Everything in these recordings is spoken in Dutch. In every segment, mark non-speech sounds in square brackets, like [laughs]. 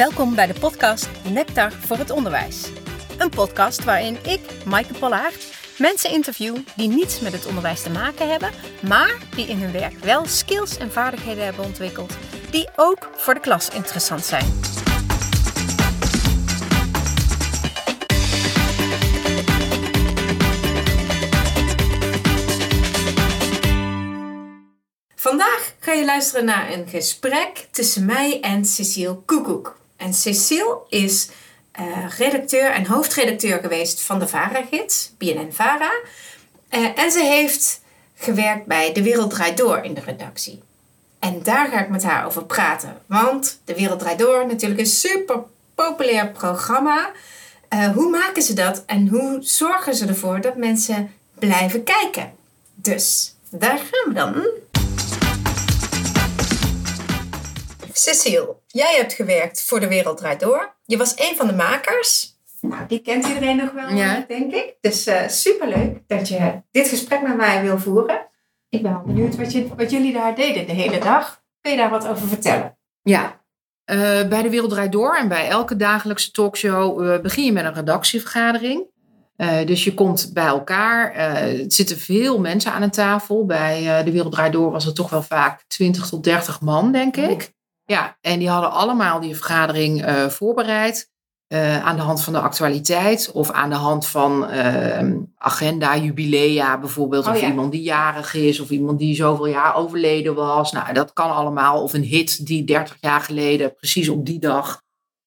Welkom bij de podcast Nectar voor het Onderwijs. Een podcast waarin ik, Maaike Pollaert, mensen interview die niets met het onderwijs te maken hebben, maar die in hun werk wel skills en vaardigheden hebben ontwikkeld die ook voor de klas interessant zijn. Vandaag ga je luisteren naar een gesprek tussen mij en Cecile Koekoek. En Cecile is uh, redacteur en hoofdredacteur geweest van de VARA-gids, BNN-VARA. Uh, en ze heeft gewerkt bij De Wereld Draait Door in de redactie. En daar ga ik met haar over praten. Want De Wereld Draait Door natuurlijk een super populair programma. Uh, hoe maken ze dat en hoe zorgen ze ervoor dat mensen blijven kijken? Dus daar gaan we dan. Cecile, jij hebt gewerkt voor De Wereld Draait Door. Je was een van de makers. Nou, die kent iedereen nog wel, ja. denk ik. Dus uh, superleuk dat je dit gesprek met mij wil voeren. Ik ben wel benieuwd wat, je, wat jullie daar deden de hele dag. Kun je daar wat over vertellen? Ja, uh, bij De Wereld Draait Door en bij elke dagelijkse talkshow uh, begin je met een redactievergadering. Uh, dus je komt bij elkaar. er zitten veel mensen aan een tafel. Bij De Wereld Draait Door was het toch wel vaak 20 tot 30 man, denk ik. Ja, en die hadden allemaal die vergadering uh, voorbereid. Uh, aan de hand van de actualiteit of aan de hand van uh, agenda, jubilea bijvoorbeeld. Oh, of ja. iemand die jarig is of iemand die zoveel jaar overleden was. Nou, dat kan allemaal. Of een hit die 30 jaar geleden precies op die dag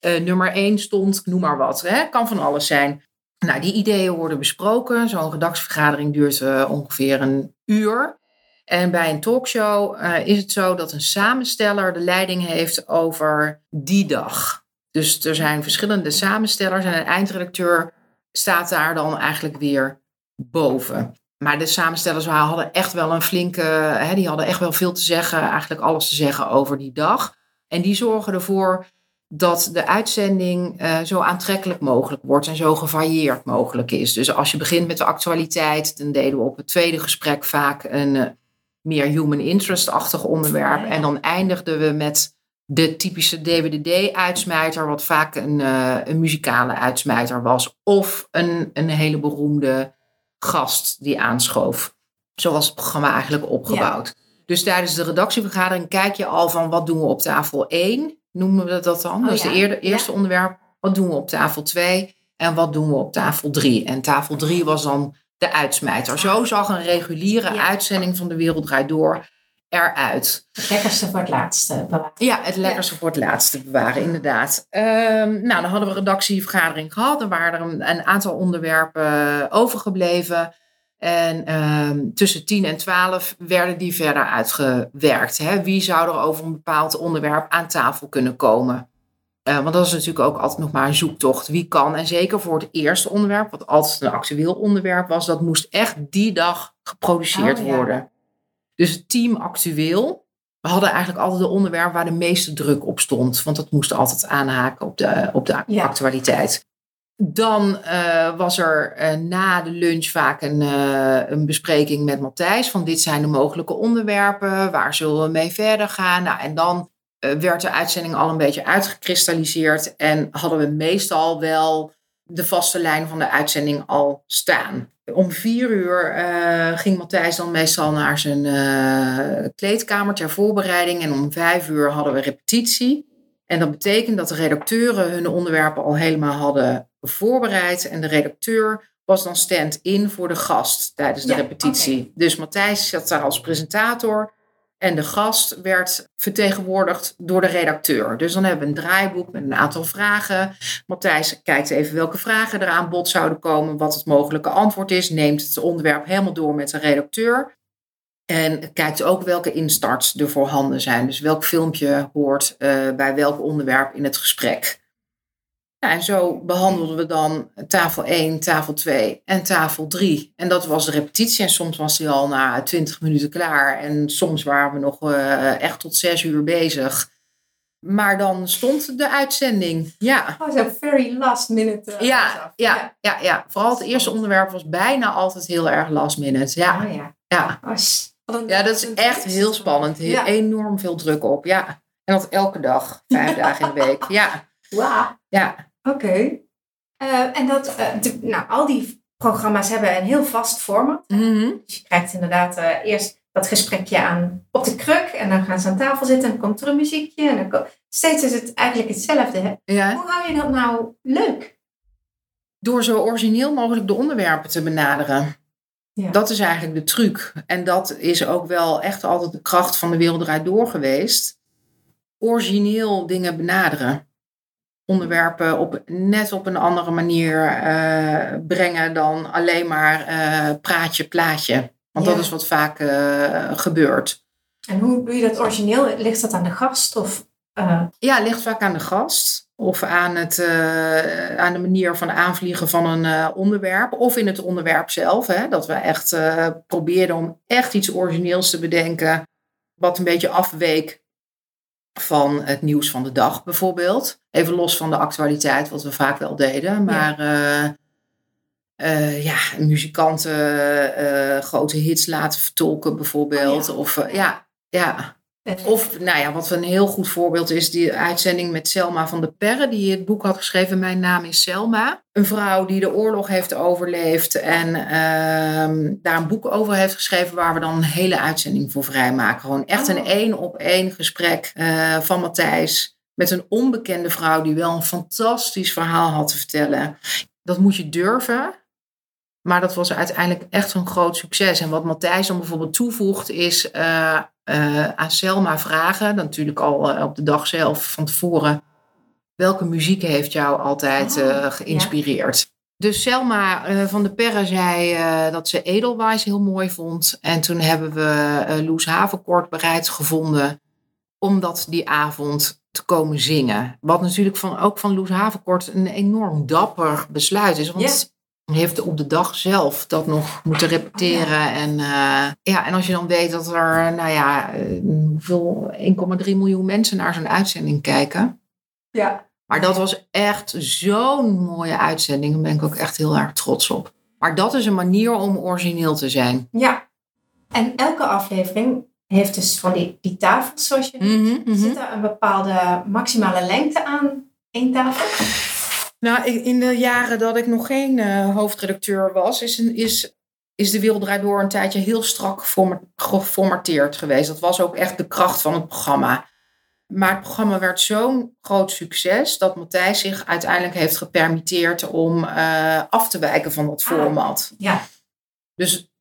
uh, nummer 1 stond. Noem maar wat. Hè? Kan van alles zijn. Nou, die ideeën worden besproken. Zo'n redactievergadering duurt ongeveer een uur. En bij een talkshow uh, is het zo dat een samensteller de leiding heeft over die dag. Dus er zijn verschillende samenstellers en een eindredacteur staat daar dan eigenlijk weer boven. Maar de samenstellers hadden echt wel een flinke, hè, die hadden echt wel veel te zeggen, eigenlijk alles te zeggen over die dag. En die zorgen ervoor dat de uitzending uh, zo aantrekkelijk mogelijk wordt en zo gevarieerd mogelijk is. Dus als je begint met de actualiteit, dan deden we op het tweede gesprek vaak een uh, meer human interest-achtig onderwerp. En dan eindigden we met de typische DWDD-uitsmijter, wat vaak een, uh, een muzikale uitsmijter was. Of een, een hele beroemde gast die aanschoof. Zo was het programma eigenlijk opgebouwd. Dus tijdens de redactievergadering kijk je al van wat doen we op tafel 1, noemen we dat dan. Oh, dat is het ja. eerste ja. onderwerp. Wat doen we op tafel 2 en wat doen we op tafel 3? En tafel 3 was dan de uitsmijter. Zo zag een reguliere ja. uitzending van De Wereld Draait Door eruit. Het lekkerste voor het laatste bewaren. Ja, het lekkerste ja. voor het laatste bewaren, inderdaad. Um, nou, dan hadden we een redactievergadering gehad. Er waren er een, een aantal onderwerpen overgebleven. En um, tussen 10 en 12 werden die verder uitgewerkt. Hè? Wie zou er over een bepaald onderwerp aan tafel kunnen komen? Uh, want dat is natuurlijk ook altijd nog maar een zoektocht. Wie kan, en zeker voor het eerste onderwerp, wat altijd een actueel onderwerp was, dat moest echt die dag geproduceerd oh, ja. worden. Dus het team actueel, we hadden eigenlijk altijd de onderwerp waar de meeste druk op stond. Want dat moest altijd aanhaken op de, op de ja. actualiteit. Dan uh, was er uh, na de lunch vaak een, een bespreking met Matthijs. Van dit zijn de mogelijke onderwerpen, waar zullen we mee verder gaan? Nou, en dan werd de uitzending al een beetje uitgekristalliseerd en hadden we meestal wel de vaste lijn van de uitzending al staan. Om vier uur uh, ging Matthijs dan meestal naar zijn uh, kleedkamer ter voorbereiding en om vijf uur hadden we repetitie. En dat betekent dat de redacteuren hun onderwerpen al helemaal hadden voorbereid en de redacteur was dan stand-in voor de gast tijdens de ja, repetitie. Okay. Dus Matthijs zat daar als presentator en de gast werd vertegenwoordigd door de redacteur. Dus dan hebben we een draaiboek met een aantal vragen. Matthijs kijkt even welke vragen er aan bod zouden komen, wat het mogelijke antwoord is, neemt het onderwerp helemaal door met de redacteur. En kijkt ook welke instarts er voorhanden zijn. Dus welk filmpje hoort uh, bij welk onderwerp in het gesprek. Ja, en zo behandelden we dan tafel 1, tafel 2 en tafel 3. En dat was de repetitie. En soms was die al na 20 minuten klaar. En soms waren we nog uh, echt tot 6 uur bezig. Maar dan stond de uitzending. Ja. Oh, zo very last minute. Uh, ja, ja, ja, ja, vooral het eerste onderwerp was bijna altijd heel erg last minute. Ja, oh, ja. ja. Oh, ja, dat is echt heel spannend. Heel, ja. Enorm veel druk op. Ja. En dat elke dag, vijf dagen in de week. Ja. Wauw. Ja. Oké. Eh, en dat, eh, de- nou, al die programma's hebben een heel vast format. Mhm. Dus je krijgt inderdaad eh, eerst dat gesprekje aan op de kruk. En dan gaan ze aan tafel zitten en dan komt er een muziekje. En dan Steeds is het eigenlijk hetzelfde. Hè? ja. Hoe hou je dat nou leuk? Door zo origineel mogelijk de onderwerpen te benaderen. Ja. Dat is eigenlijk de truc. En dat is ook wel echt altijd de kracht van de wereld eruit door geweest. Origineel dingen benaderen. Onderwerpen op, net op een andere manier eh, brengen dan alleen maar eh, praatje, plaatje. Want Ja. dat is wat vaak eh, gebeurt. En hoe doe je dat origineel? Ligt dat aan de gast? Of, Ja, het ligt vaak aan de gast. Of aan, het, aan de manier van aanvliegen van een onderwerp. Of in het onderwerp zelf. Hè, dat we echt probeerden om echt iets origineels te bedenken. Wat een beetje afweek van het nieuws van de dag bijvoorbeeld. Even los van de actualiteit, wat we vaak wel deden. Maar eh, eh, ja, muzikanten eh, grote hits laten vertolken bijvoorbeeld. Oh ja. Of ja, ja. Eh, Of, nou ja, wat een heel goed voorbeeld is, die uitzending met Selma van der Perre, die het boek had geschreven, Mijn naam is Selma. Een vrouw die de oorlog heeft overleefd en ehm, daar een boek over heeft geschreven, waar we dan een hele uitzending voor vrijmaken. Gewoon echt een één op één gesprek eh, van Matthijs met een onbekende vrouw die wel een fantastisch verhaal had te vertellen. Dat moet je durven. Maar dat was uiteindelijk echt een groot succes. En wat Matthijs dan bijvoorbeeld toevoegt, is eh, eh, aan Selma vragen, dan natuurlijk al eh, op de dag zelf van tevoren, welke muziek heeft jou altijd Oh, geïnspireerd? Dus Selma van de Perre zei dat ze Edelweiss heel mooi vond. En toen hebben we Loes Havenkort bereid gevonden om dat die avond te komen zingen. Wat natuurlijk van, ook van Loes Havenkort een enorm dapper besluit is. Want heeft op de dag zelf dat nog moeten repeteren. En, eh, ja, en als je dan weet dat er, nou ja, eh, hoeveel 1,3 miljoen mensen naar zo'n uitzending kijken. ja. Maar dat was echt zo'n mooie uitzending. Daar ben ik ook echt heel erg trots op. Maar dat is een manier om origineel te zijn. ja. En elke aflevering heeft dus van die, die tafels, zoals je Mhm, Zit er een bepaalde maximale lengte aan één tafel? Nou, in de jaren dat ik nog geen eh, hoofdredacteur was, is, een, is, is de Wereld Draait Door een tijdje heel strak geforma- geformateerd geweest. Dat was ook echt de kracht van het programma. Maar het programma werd zo'n groot succes dat Matthijs zich uiteindelijk heeft gepermitteerd om eh, af te wijken van dat Ah. format. Ja. Dus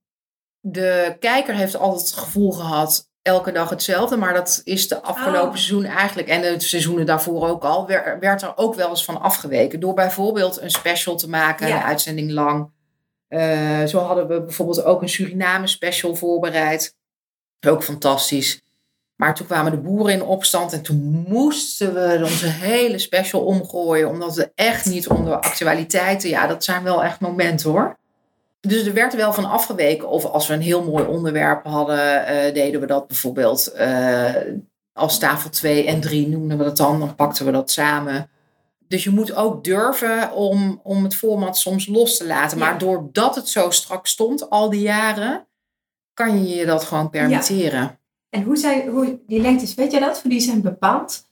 de kijker heeft altijd het gevoel gehad, elke dag hetzelfde. Maar dat is de afgelopen Oh. seizoen eigenlijk, en de seizoenen daarvoor ook al, wer- werd er ook wel eens van afgeweken. Door bijvoorbeeld een special te maken, Ja. een uitzending lang. Eh, zo hadden we bijvoorbeeld ook een Suriname special voorbereid. Ook fantastisch. Maar toen kwamen de boeren in opstand en toen moesten we onze hele special omgooien. Omdat we echt niet onder actualiteiten. Ja, dat zijn wel echt momenten hoor. Dus er werd wel van afgeweken. Of als we een heel mooi onderwerp hadden, eh, deden we dat bijvoorbeeld eh, als tafel 2 en 3 noemden we dat dan. Dan pakten we dat samen. Dus je moet ook durven om, om het format soms los te laten. Maar doordat het zo strak stond al die jaren, kan je je dat gewoon permitteren. En hoe, zijn, hoe die lengtes, weet je dat? Hoe die zijn bepaald?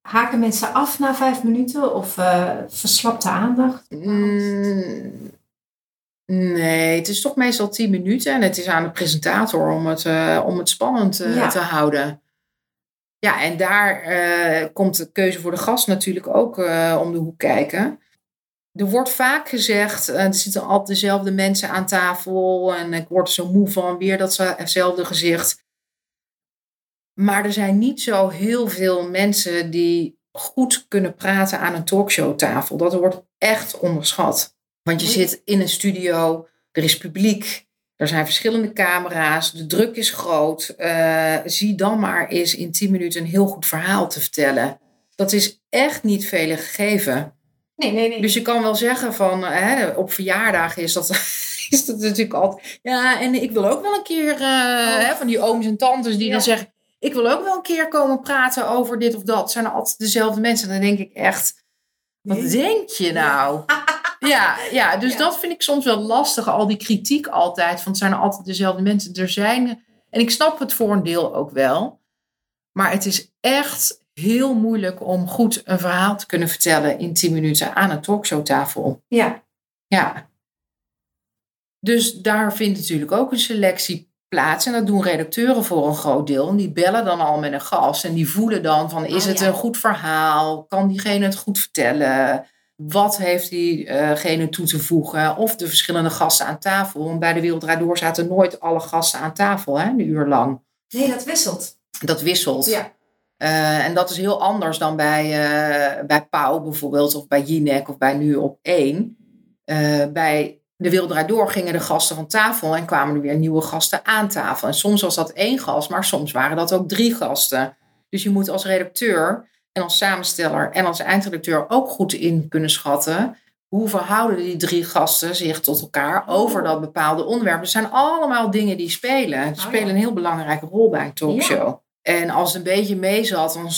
Haken mensen af na vijf minuten of eh verslapte aandacht? Mm, nee, het is toch meestal 10 minuten. En het is aan de presentator om het, eh, om het spannend Ja. te houden. Ja, en daar eh, komt de keuze voor de gast natuurlijk ook om de hoek kijken. Er wordt vaak gezegd, er zitten altijd dezelfde mensen aan tafel. En ik word er zo moe van, weer datzelfde gezicht. Maar er zijn niet zo heel veel mensen die goed kunnen praten aan een talkshowtafel. Dat wordt echt onderschat. Want je zit in een studio, er is publiek, er zijn verschillende camera's, de druk is groot. Eh, zie dan maar eens in 10 minuten een heel goed verhaal te vertellen. Dat is echt niet vele gegeven. Nee, nee, nee. Dus je kan wel zeggen van hè, op verjaardagen is dat, [laughs] is dat natuurlijk altijd. Ja, en ik wil ook wel een keer eh, hè, van die ooms en tantes die Ja. dan zeggen. Ik wil ook wel een keer komen praten over dit of dat. Zijn altijd dezelfde mensen. Dan denk ik echt, wat Nee. denk je nou? [laughs] Ja, ja dus Ja. dat vind ik soms wel lastig. Al die kritiek altijd. Van het zijn altijd dezelfde mensen. Er zijn, en ik snap het voor een deel ook wel. Maar het is echt heel moeilijk om goed een verhaal te kunnen vertellen in 10 minuten aan een talkshowtafel. Ja. Ja. Dus daar vindt natuurlijk ook een selectie plaats. En dat doen redacteuren voor een groot deel. En die bellen dan al met een gast. En die voelen dan van, is Oh, het ja. een goed verhaal? Kan diegene het goed vertellen? Wat heeft diegene toe te voegen? Of de verschillende gasten aan tafel. Want bij de Wereld Draait Door zaten nooit alle gasten aan tafel, hè, een uur lang. Nee, dat wisselt. Dat wisselt. Ja. Eh, en dat is heel anders dan bij, eh, bij Pauw bijvoorbeeld, of bij Jinek of bij Nu op 1. Eh, bij De Wereld Draait Door gingen de gasten van tafel en kwamen er weer nieuwe gasten aan tafel. En soms was dat één gast, maar soms waren dat ook drie gasten. Dus je moet als redacteur en als samensteller en als eindredacteur ook goed in kunnen schatten. Hoe verhouden die drie gasten zich tot elkaar over dat bepaalde onderwerp? Het zijn allemaal dingen die spelen. Die Oh, spelen een heel belangrijke rol bij een talkshow. En als het een beetje mee zat, dan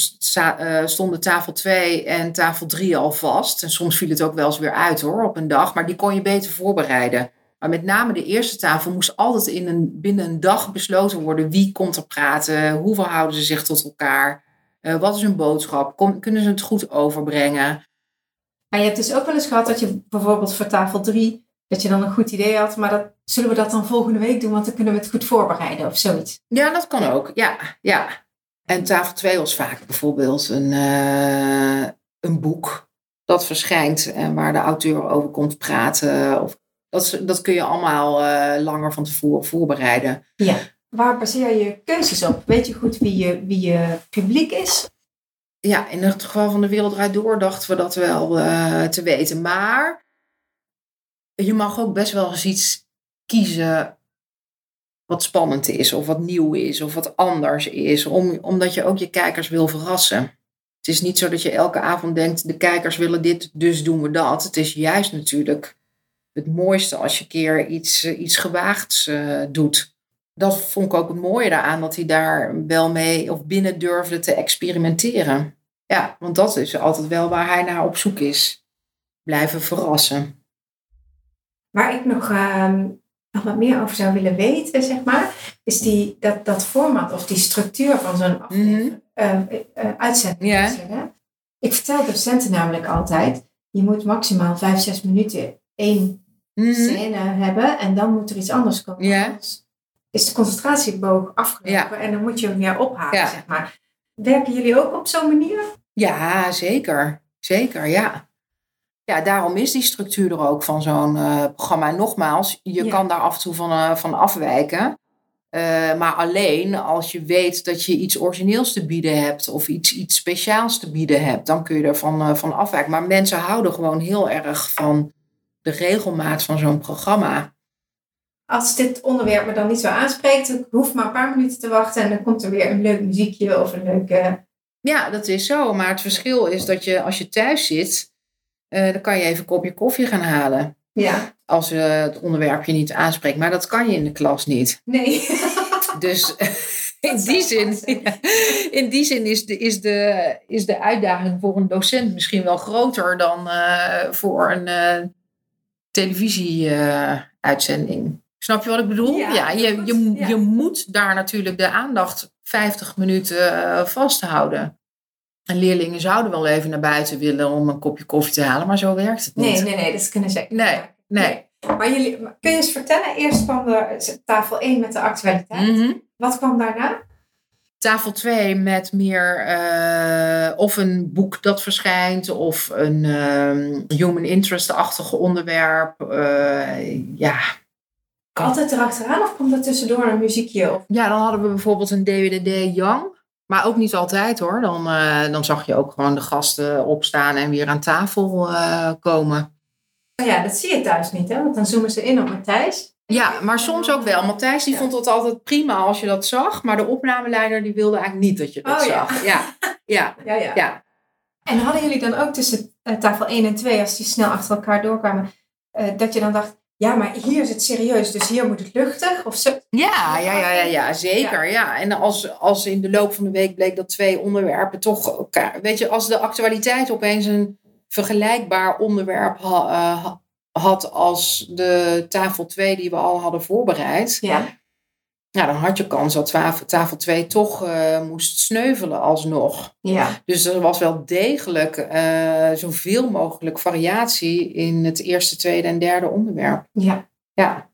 eh, stonden tafel 2 en tafel 3 al vast. En soms viel het ook wel eens weer uit hoor, op een dag. Maar die kon je beter voorbereiden. Maar met name de eerste tafel moest altijd in een, binnen een dag besloten worden. Wie komt er praten? Hoe verhouden ze zich tot elkaar? Eh, wat is hun boodschap? Kom- kunnen ze het goed overbrengen? Maar je hebt dus ook wel eens gehad dat je bijvoorbeeld voor tafel 3, dat je dan een goed idee had, maar dat, zullen we dat dan volgende week doen, want dan kunnen we het goed voorbereiden of zoiets. Ja, dat kan ook. Ja, ja. En tafel 2 was vaak bijvoorbeeld een, eh, een boek dat verschijnt en waar de auteur over komt praten. Of, dat, dat kun je allemaal eh, langer van tevoren voorbereiden. Ja. Waar baseer je keuzes op? Weet je goed wie je, wie je publiek is? Ja, in het geval van de Wereld Draait Door dachten we dat wel eh, te weten. Maar je mag ook best wel eens iets kiezen wat spannend is, of wat nieuw is, of wat anders is, om, omdat je ook je kijkers wil verrassen. Het is niet zo dat je elke avond denkt, de kijkers willen dit, dus doen we dat. Het is juist natuurlijk het mooiste als je een keer iets, eh, iets gewaagds eh, doet. Dat vond ik ook het mooie daaraan, dat hij daar wel mee of binnen durfde te experimenteren. Ja, want dat is altijd wel waar hij naar op zoek is. Blijven verrassen. Waar ik nog, ehm, nog wat meer over zou willen weten, zeg maar, is die, dat, dat format of die structuur van zo'n aflevering, eh, eh, uitzending. Ik vertel docenten namelijk altijd, je moet maximaal vijf, zes minuten één scène hebben en dan moet er iets anders komen. Ja. Anders is de concentratieboog afgelopen en dan moet je hem weer ophalen, zeg maar. Werken jullie ook op zo'n manier? Ja, zeker. Zeker, ja. Ja, daarom is die structuur er ook van zo'n eh, programma. En nogmaals, je Ja. kan daar af en toe van, eh, van afwijken. Eh, maar alleen als je weet dat je iets origineels te bieden hebt of iets, iets speciaals te bieden hebt, dan kun je ervan van van afwijken. Maar mensen houden gewoon heel erg van de regelmaat van zo'n programma. Als dit onderwerp me dan niet zo aanspreekt, ik hoef maar een paar minuten te wachten en dan komt er weer een leuk muziekje of een leuke... Ja, dat is zo. Maar het verschil is dat je als je thuis zit, eh, dan kan je even een kopje koffie gaan halen. Ja, Als eh, het onderwerp je niet aanspreekt. Maar dat kan je in de klas niet. nee. [laughs] Dus [laughs] [laughs] in die zin, in die zin is, de, is, de, is de uitdaging voor een docent misschien wel groter dan eh, voor een televisieuitzending. Snap je wat ik bedoel? Ja, je, je, Ja. je moet daar natuurlijk de aandacht 50 minuten eh, vasthouden. En leerlingen zouden wel even naar buiten willen om een kopje koffie te halen, maar zo werkt het niet. Nee, nee, nee, dat kunnen ze echt niet Nee, maken. nee. Maar jullie, kun je eens vertellen, eerst kwam er tafel 1 met de actualiteit. Mhm. Wat kwam daarna? Tafel 2 met meer eh, of een boek dat verschijnt of een ehm, human interest-achtige onderwerp. Eh, ja. Altijd erachteraan of komt er tussendoor een muziekje? Of... ja, dan hadden we bijvoorbeeld een DWDD Young. Maar ook niet altijd hoor. Dan, eh, dan zag je ook gewoon de gasten opstaan en weer aan tafel eh, komen. Oh ja, dat zie je thuis niet, hè? Want dan zoomen ze in op Matthijs. Ja, maar soms ook wel. Matthijs die Ja. vond het altijd prima als je dat zag. Maar de opnameleider die wilde eigenlijk niet dat je dat Oh, zag. Ja, ja, [laughs] Ja, ja. ja. En hadden jullie dan ook tussen eh, tafel 1 en 2, als die snel achter elkaar doorkwamen, dat je dan dacht, ja, maar hier is het serieus, dus hier moet het luchtig? Of zo? Ja, ja, ja, ja, ja zeker. Ja. En als, als in de loop van de week bleek dat twee onderwerpen toch elkaar. Weet je, als de actualiteit opeens een vergelijkbaar onderwerp ha- eh, ha- had als de tafel 2 die we al hadden voorbereid. Ja. Ja, dan had je kans dat tafel, tafel 2 toch uh, moest sneuvelen alsnog. Ja. Dus er was wel degelijk uh, zoveel mogelijk variatie in het eerste, tweede en derde onderwerp. Ja. Ja,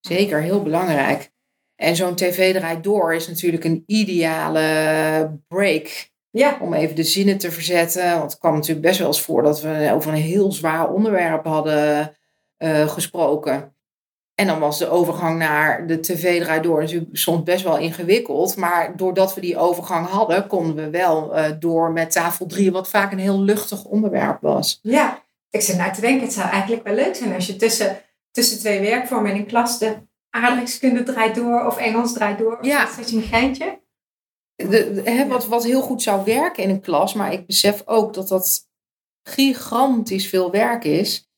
zeker. Heel belangrijk. En zo'n tv draait door is natuurlijk een ideale break. Ja. Om even de zinnen te verzetten. Want het kwam natuurlijk best wel eens voor dat we over een heel zwaar onderwerp hadden uh, gesproken. En dan was de overgang naar de tv draait door natuurlijk soms best wel ingewikkeld. Maar doordat we die overgang hadden, konden we wel uh, door met tafel 3, wat vaak een heel luchtig onderwerp was. Ja, ik zit nou te denken, het zou eigenlijk wel leuk zijn als je tussen, tussen twee werkvormen in een klas de aardrijkskunde draait door of Engels draait door. Of Ja. Dat is een geintje. De, wat, wat heel goed zou werken in een klas, maar ik besef ook dat dat gigantisch veel werk is.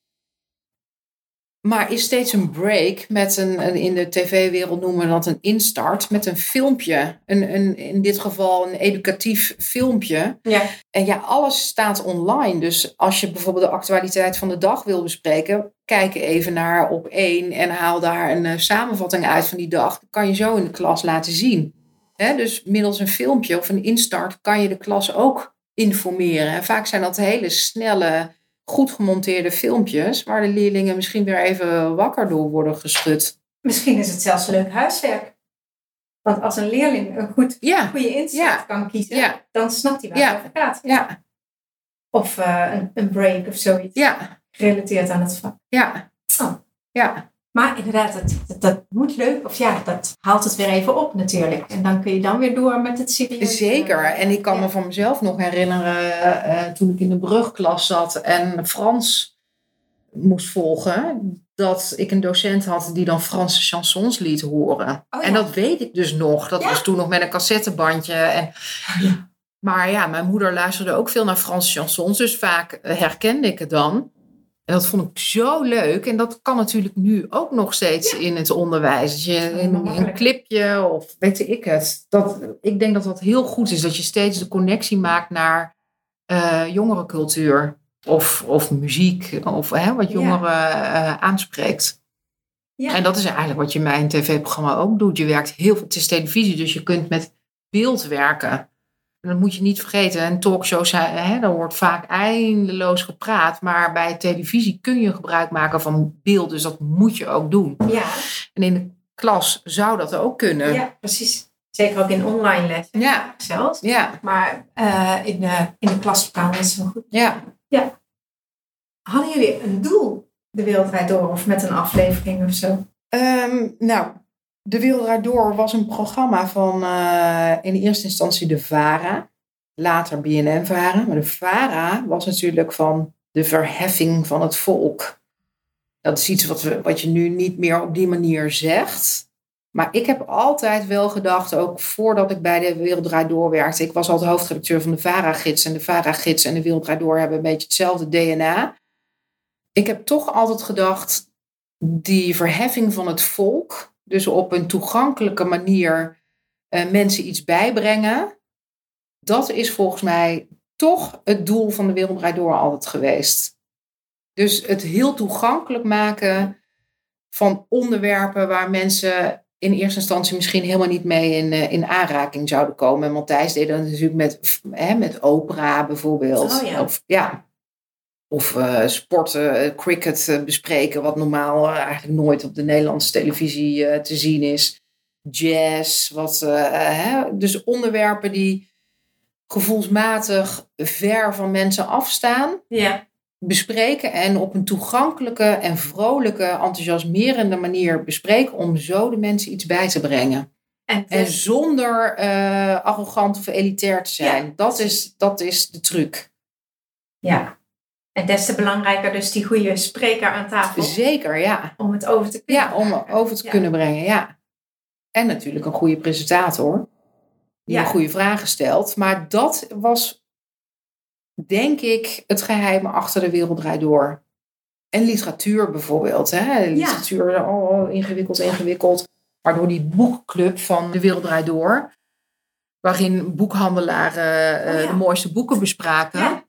Maar is steeds een break met een, een- in de tv-wereld noemen we dat een instart, met een filmpje. Een, een, in dit geval een educatief filmpje. Ja. En ja, alles staat online. Dus als je bijvoorbeeld de actualiteit van de dag wil bespreken, kijk even naar op één en haal daar een eh, samenvatting uit van die dag. Dat kan je zo in de klas laten zien. Hè, dus middels een filmpje of een instart kan je de klas ook informeren. En vaak zijn dat hele snelle, goed gemonteerde filmpjes, waar de leerlingen misschien weer even wakker door worden geschud. Misschien is het zelfs leuk huiswerk. Want als een leerling een goed, Ja, goede Ja. kan kiezen, Ja. dan snapt hij waar Ja. het over gaat. ja, Of eh, een, een break of zoiets. ja, Gerelateerd aan het vak. ja. Oh. Ja, Maar inderdaad, dat, dat, dat moet leuk. Of ja, dat haalt het weer even op natuurlijk. En dan kun je dan weer door met het serieus. Zeker. En ik kan Ja. me van mezelf nog herinneren eh, toen ik in de brugklas zat en Frans moest volgen, dat ik een docent had die dan Franse chansons liet horen. Oh ja. En dat weet ik dus nog. Dat Ja. was toen nog met een cassettebandje. En, Ja. Maar ja, mijn moeder luisterde ook veel naar Franse chansons, dus vaak eh, herkende ik het dan. En dat vond ik zo leuk. En dat kan natuurlijk nu ook nog steeds in het onderwijs. Dat je een, een clipje of weet ik het. Dat, ik denk dat dat heel goed is. Dat je steeds de connectie maakt naar eh jongerencultuur. Of, of muziek. Of hè, wat Ja. jongeren eh, aanspreekt. Ja. En dat is eigenlijk wat je in mijn tv-programma ook doet. Je werkt heel veel. Het is televisie, dus je kunt met beeld werken. Dat moet je niet vergeten. En talkshows, hè, daar wordt vaak eindeloos gepraat. Maar bij televisie kun je gebruik maken van beeld. Dus dat moet je ook doen. Ja, En in de klas zou dat ook kunnen. ja, precies. Zeker ook in online lessen Ja, zelfs. ja, Maar eh, in, de, in de klaslokaal is het wel goed. ja. Hadden jullie een doel, de wereld draait door, of met een aflevering of zo? Ehm, nou, De Wereld Draait Door was een programma van eh, in eerste instantie de VARA. Later BNN-VARA. Maar de VARA was natuurlijk van de verheffing van het volk. Dat is iets wat, we, wat je nu niet meer op die manier zegt. Maar ik heb altijd wel gedacht, ook voordat ik bij de Wereld Draait Door werkte. Ik was altijd hoofdredacteur van de VARA-gids. En de VARA-gids en de Wereld Draait Door hebben een beetje hetzelfde DNA. Ik heb toch altijd gedacht, die verheffing van het volk, dus op een toegankelijke manier eh, mensen iets bijbrengen, dat is volgens mij toch het doel van de Wereld Draait Door altijd geweest. Dus het heel toegankelijk maken van onderwerpen waar mensen in eerste instantie misschien helemaal niet mee in, eh, in aanraking zouden komen. En Matthijs deed dat natuurlijk met, hè, met opera bijvoorbeeld. Oh ja. Of, ja. Of eh, sporten, eh, cricket eh, bespreken, wat normaal eigenlijk nooit op de Nederlandse televisie te zien is. Jazz, wat, hè, dus onderwerpen die gevoelsmatig ver van mensen afstaan Ja. bespreken en op een toegankelijke en vrolijke, enthousiasmerende manier bespreken om zo de mensen iets bij te brengen. En, En dus- zonder arrogant of elitair te zijn. Ja, dat, is, dat is de truc. ja. En des te belangrijker dus die goede spreker aan tafel. Zeker, ja. Om het over te kunnen Ja, om brengen. over te Ja. kunnen brengen, ja. En natuurlijk een goede presentator. Die Ja. een goede vragen stelt. Maar dat was, denk ik, het geheim achter de wereld door. En literatuur bijvoorbeeld. Hè? Literatuur, oh, ingewikkeld, ingewikkeld. Maar door die boekclub van de wereld door. Waarin boekhandelaren eh, Oh ja. de mooiste boeken bespraken.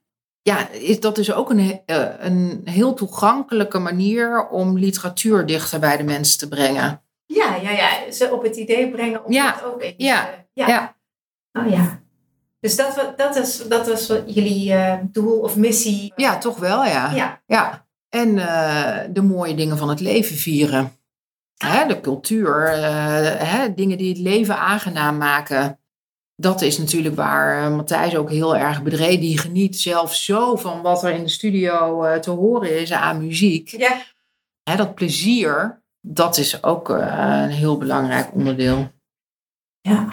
Ja. Is, dat is ook een, eh, een heel toegankelijke manier om literatuur dichter bij de mensen te brengen. Ja, ja, ja. Ze op het idee brengen om Ja, het ook eens... ja, eh, ja. ja. Oh ja. Dus dat, dat, is, dat was jullie eh, doel of missie. Ja, toch wel, ja. Ja. Ja. En de mooie dingen van het leven vieren. Hè, de cultuur, hè, dingen die het leven aangenaam maken. Dat is natuurlijk waar eh, Matthijs ook heel erg bedreven. Die geniet zelf zo van wat er in de studio eh, te horen is aan muziek. Ja. Hè, dat plezier, dat is ook eh, een heel belangrijk onderdeel. ja.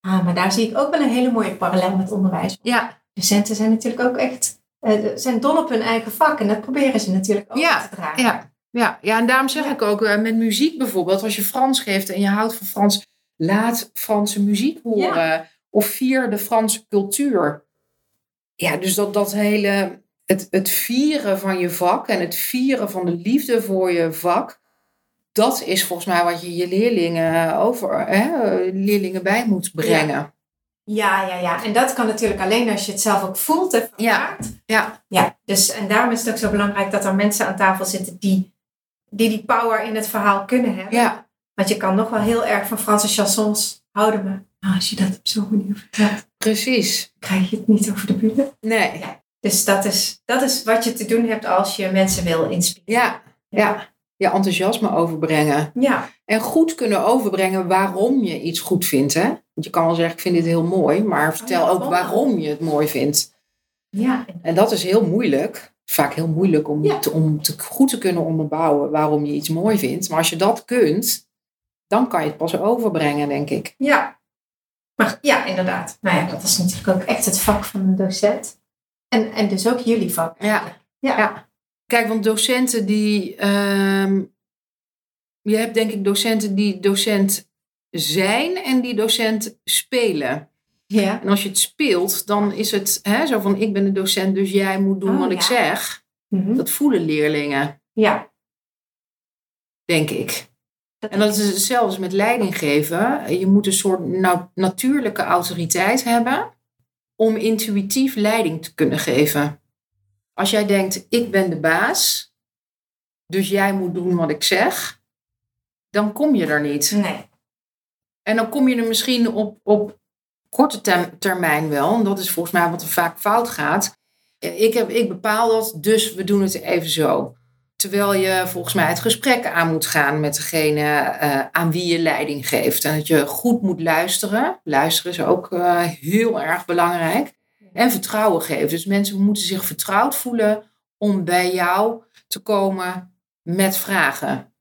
Ah, maar daar zie ik ook wel een hele mooie parallel met onderwijs. Ja, Docenten zijn natuurlijk ook echt... zijn dol op hun eigen vak. En dat proberen ze natuurlijk ook Ja, te dragen. ja, ja. ja en daarom zeg Ja. ik ook met muziek bijvoorbeeld. Als je Frans geeft en je houdt van Frans, laat Franse muziek horen. Of vier de Franse cultuur. Ja, dus dat, dat hele, het, het vieren van je vak en het vieren van de liefde voor je vak. Dat is volgens mij wat je je leerlingen, over, hè, leerlingen bij moet brengen. Ja, ja, ja. En dat kan natuurlijk alleen als je het zelf ook voelt en Ja. ervaart. Ja, Ja, dus en daarom is het ook zo belangrijk dat er mensen aan tafel zitten die die, die power in het verhaal kunnen hebben. ja, Want je kan nog wel heel erg van Franse chansons houden, maar nou, als je dat op zo'n manier vertelt, precies. krijg je het niet over de bühne. Nee, Dus dat is, dat is wat je te doen hebt als je mensen wil inspireren. ja, ja. Je enthousiasme overbrengen. Ja, En goed kunnen overbrengen waarom je iets goed vindt. Hè? Want je kan wel zeggen, ik vind dit heel mooi. Maar vertel ja, ook waarom? waarom je het mooi vindt. ja. En dat is heel moeilijk. Vaak heel moeilijk om, Ja. te, om te, goed te kunnen onderbouwen waarom je iets mooi vindt. Maar als je dat kunt, dan kan je het pas overbrengen, denk ik. ja. Maar ja, inderdaad. Nou ja, dat is natuurlijk ook echt het vak van een docent. En, en dus ook jullie vak. Ja. Ja. Ja. Kijk, want docenten die... ehm, je hebt denk ik docenten die docent zijn en die docent spelen. Ja. En als je het speelt, dan is het hè, zo van ik ben de docent, dus jij moet doen Oh, wat ik zeg. Mhm. Dat voelen leerlingen, Ja. denk ik. En dat is hetzelfde met leiding geven. Je moet een soort nou, natuurlijke autoriteit hebben om intuïtief leiding te kunnen geven. Als jij denkt, ik ben de baas, dus jij moet doen wat ik zeg, dan kom je er niet. Nee. En dan kom je er misschien op, op korte termijn wel. En dat is volgens mij wat er vaak fout gaat. Ik, heb, ik bepaal dat, dus we doen het even zo. Terwijl je volgens mij het gesprek aan moet gaan met degene eh, aan wie je leiding geeft. En dat je goed moet luisteren. Luisteren is ook eh, heel erg belangrijk. En vertrouwen geven. Dus mensen moeten zich vertrouwd voelen om bij jou te komen met vragen.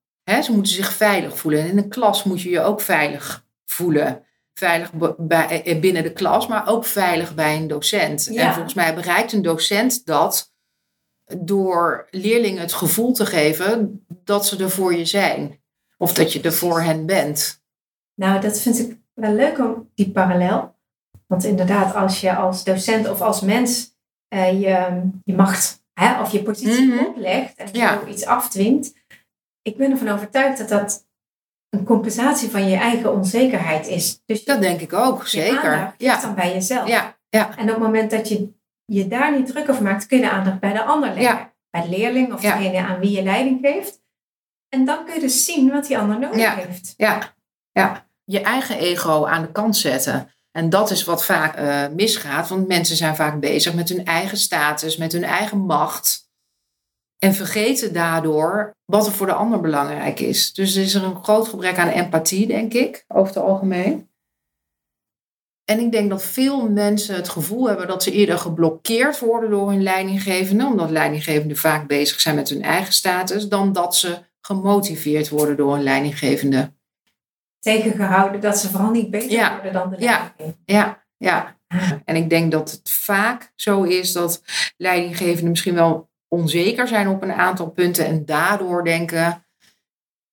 Ze moeten zich veilig voelen. En in een klas moet je je ook veilig voelen. Veilig bij, eh, binnen de klas, maar ook veilig bij een docent. Ja. En volgens mij bereikt een docent dat door leerlingen het gevoel te geven dat ze er voor je zijn. Of dat je er voor hen bent. Nou, dat vind ik wel leuk om die parallel. Want inderdaad, als je als docent of als mens eh, je, je macht hè, of je positie Mhm. oplegt en Ja. zo iets afdwingt. Ik ben ervan overtuigd dat dat een compensatie van je eigen onzekerheid is. Dus je, Dat denk ik ook, zeker. Ja, dan bij jezelf. ja, ja, En op het moment dat je je daar niet druk over maakt, kun je de aandacht bij de ander leggen. Ja. Bij de leerling of Ja. degene aan wie je leiding geeft. En dan kun je dus zien wat die ander nodig Ja. heeft. ja, ja. Je eigen ego aan de kant zetten. En dat is wat vaak eh, misgaat, want mensen zijn vaak bezig met hun eigen status, met hun eigen macht. En vergeten daardoor wat er voor de ander belangrijk is. Dus er is er een groot gebrek aan empathie, denk ik, over het algemeen. En ik denk dat veel mensen het gevoel hebben dat ze eerder geblokkeerd worden door hun leidinggevende, omdat leidinggevenden vaak bezig zijn met hun eigen status, dan dat ze gemotiveerd worden door een leidinggevende. Tegengehouden dat ze vooral niet beter Ja. worden dan de Ja. leidinggevende. Ja, ja. En ik denk dat het vaak zo is dat leidinggevenden misschien wel onzeker zijn op een aantal punten en daardoor denken: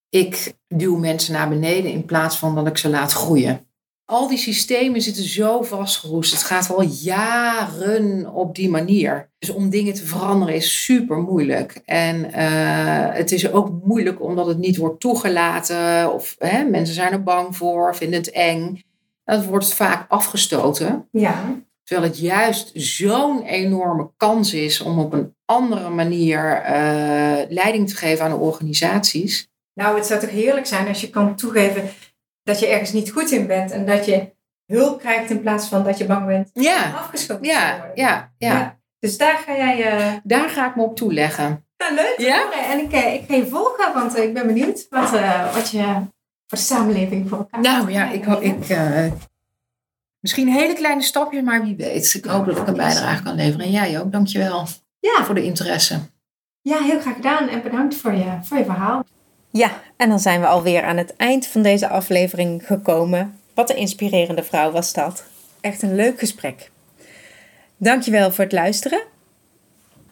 ik duw mensen naar beneden in plaats van dat ik ze laat groeien. Al die systemen zitten zo vastgeroest. Het gaat al jaren op die manier. Dus om dingen te veranderen is super moeilijk. En eh, het is ook moeilijk omdat het niet wordt toegelaten. Of hè, mensen zijn er bang voor, vinden het eng. Dat wordt vaak afgestoten. Ja. Terwijl het juist zo'n enorme kans is om op een andere manier eh, leiding te geven aan de organisaties. Nou, het zou toch heerlijk zijn als je kan toegeven dat je ergens niet goed in bent en dat je hulp krijgt in plaats van dat je bang bent Ja, afgeschoten te ja, worden. ja, ja. Dus daar ga jij... eh Daar ga ik me op toeleggen. nou, leuk te Ja? En ik, eh, ik ga je volgen, want eh, ik ben benieuwd wat, wat je voor de samenleving voor elkaar Nou ja, ik, ho- ik misschien hele kleine stapjes, maar wie weet. Ik hoop dat ik een bijdrage kan leveren. En jij ook, dankjewel Ja, voor de interesse. Ja, heel graag gedaan en bedankt voor je, voor je verhaal. Ja, en dan zijn we alweer aan het eind van deze aflevering gekomen. Wat een inspirerende vrouw was dat. Echt een leuk gesprek. Dankjewel voor het luisteren.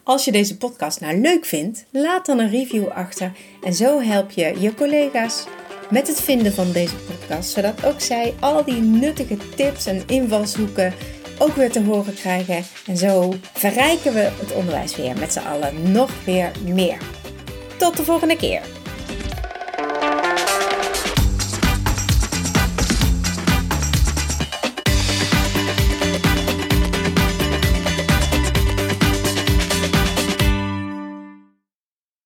Als je deze podcast nou leuk vindt, laat dan een review achter. En zo help je je collega's met het vinden van deze podcast. Zodat ook zij al die nuttige tips en invalshoeken ook weer te horen krijgen. En zo verrijken we het onderwijs weer met z'n allen nog weer meer. Tot de volgende keer.